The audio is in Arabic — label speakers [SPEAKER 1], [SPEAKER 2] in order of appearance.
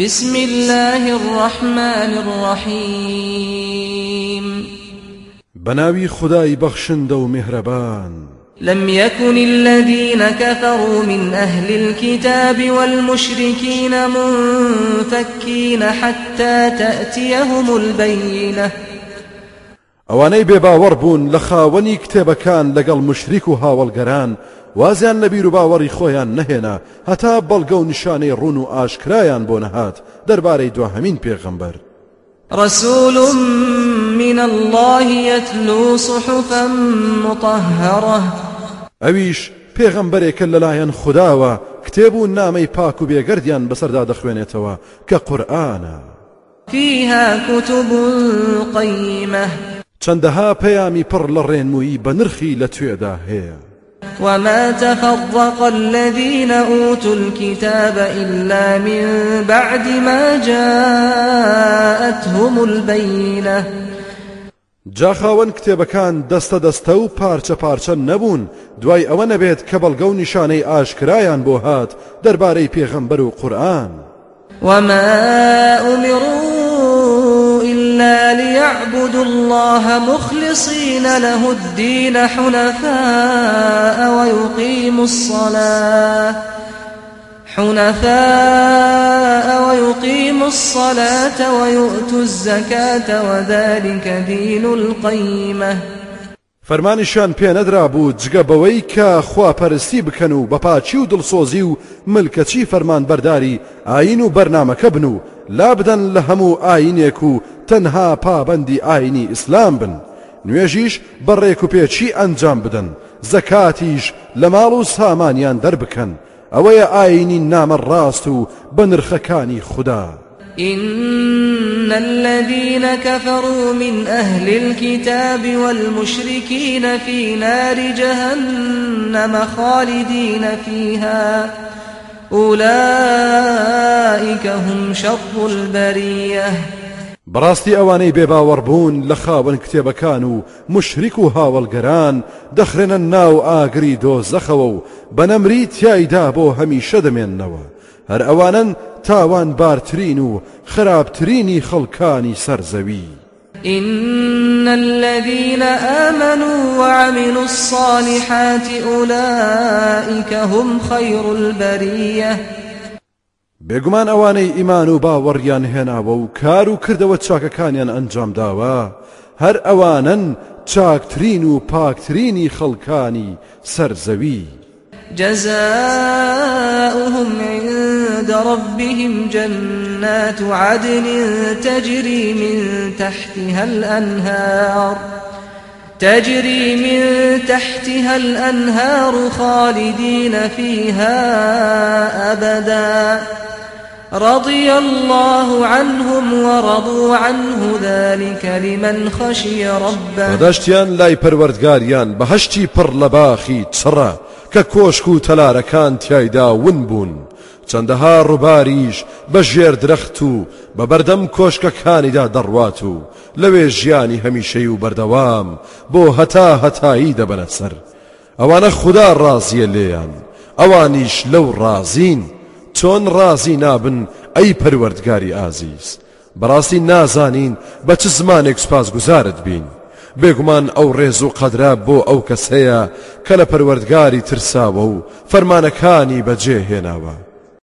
[SPEAKER 1] بسم الله الرحمن الرحيم.
[SPEAKER 2] بناوي خداي بخشند ومهربان
[SPEAKER 1] لم يكن الذين كفروا من أهل الكتاب والمشركين منفكين حتى تأتيهم البينة.
[SPEAKER 2] ئەوانەی بێباوەڕ بوون لە خاوەنی کتێبەکان لەگەڵ مشریک و هاوڵگەران. وازیان لە بیر و باوەڕی خۆیان نەهێنا هەتا بەڵگە و نیشانەی ڕون و ئاشکرایان بۆ نەهات دەربارەی دواهەمین پێغەمبەر.
[SPEAKER 1] رسول من الله يتلو صحفا مطهرة.
[SPEAKER 2] ئەویش پێغەمبەرێکە لەلایەن خداوە کتێب و نامەی پاک و بێگەردیان بەسەردا دەخوێنێتەوە کە قورآانە.
[SPEAKER 1] فيها كتب قيمة.
[SPEAKER 2] چەندەها پەیامی پڕ لە ڕێنمویی بە نرخی لە توێدا هەیە.
[SPEAKER 1] وما تفرق الذين أوتوا الكتاب إلا من بعد ما جاءتهم البينة.
[SPEAKER 2] جاخاوەن کتێبەکان دەستە دەستە و پارچە پارچە نەبوون. دوای ئەوە نەبێت کە بەڵگە و نیشانەی ئاشکرایان بۆ هات دەربارەی پێغەمبەر و قورآن.
[SPEAKER 1] وما أمروا إلا ليعبدوا الله مخلصين له الدين حنفاء ويقيموا الصلاة. حنفاء ويقيموا الصلاة ويؤتوا الزكاة وذلك دين القيمة.
[SPEAKER 2] فەرمانیشان پێ نەدرا بوو جگە بەوەی کە خواپەرستی بکەن و بەپاچی و دڵسۆزی و ملکەچی فەرمان بەرداری ئاین و بەرنمەکە بن و لا بدەن لە تەنها پابندی ئاینی ئیسلام بن. نوێژیش بەڕێک و پێچی ئەنجام بدەن؟ زەکاتیش لە ماڵ و سامانیان دەربکەن. ئەوەیە ئاینی نامە ڕاست و بە نرخەکانی خوددا.
[SPEAKER 1] إن الذين كفروا من أهل الكتاب والمشركين في نار جهنم خالدين فيها. أولئك هم شر البرية.
[SPEAKER 2] بەڕاستی ئەوانەی بێباوەڕبوون لە خاوەن کتێبەکان و مشریک و هاوڵگەران دەخرێنە ناو ئاگری دۆزەخەوە و بەنەمری تایدا بۆ هەمیشە دەمێننەوە. هەر ئەوانن تاوان بارترین و خراپترینی خەڵکانی سەرزەوی.
[SPEAKER 1] إن الذين آمنوا وعملوا الصالحات أولئك هم خير البرية.
[SPEAKER 2] بێگومان ئەوانەی ئیمان و باوەڕیان هێناوە و کار و کردەوە چاکەکانیان ئەنجام داوە. هەر ئەوانن چاکترین و پاکترینی خەڵکانی سەرزەوی.
[SPEAKER 1] جزاؤهم عند ربهم جنات عدن تجري من تحتها الأنهار. تجري من تحتها الأنهار خالدين فيها أبدا. رضي الله عنهم ورضوا عنه ذلك لمن خشي ربه.
[SPEAKER 2] وداشتيان لاي پروردگاريان بهشتي پر لباخي چرا کە کۆشک و تەلارەکان تایدا ون بوون. چەندەها ڕووباریش بە ژێر درەخت و بە بەردەم کۆشکەکانیدا دەڕوات و لەوێ ژیانی هەمیشەی و بەردەوام بۆ هەتا هەتایی دەبەنە سەر. ئەوانە خوددا چۆن ڕازی نابن ئەی پەروەردگاری ئازیز. بەڕاستی نازانین بە چ زمانێک سپاس گوزارت بین. بێگومان ئەو ڕێز و قەدرا بۆ ئەو کەس هەیە کە لە پەروەردگاری ترساوە و فەرمانەکانی بەجێهێناوە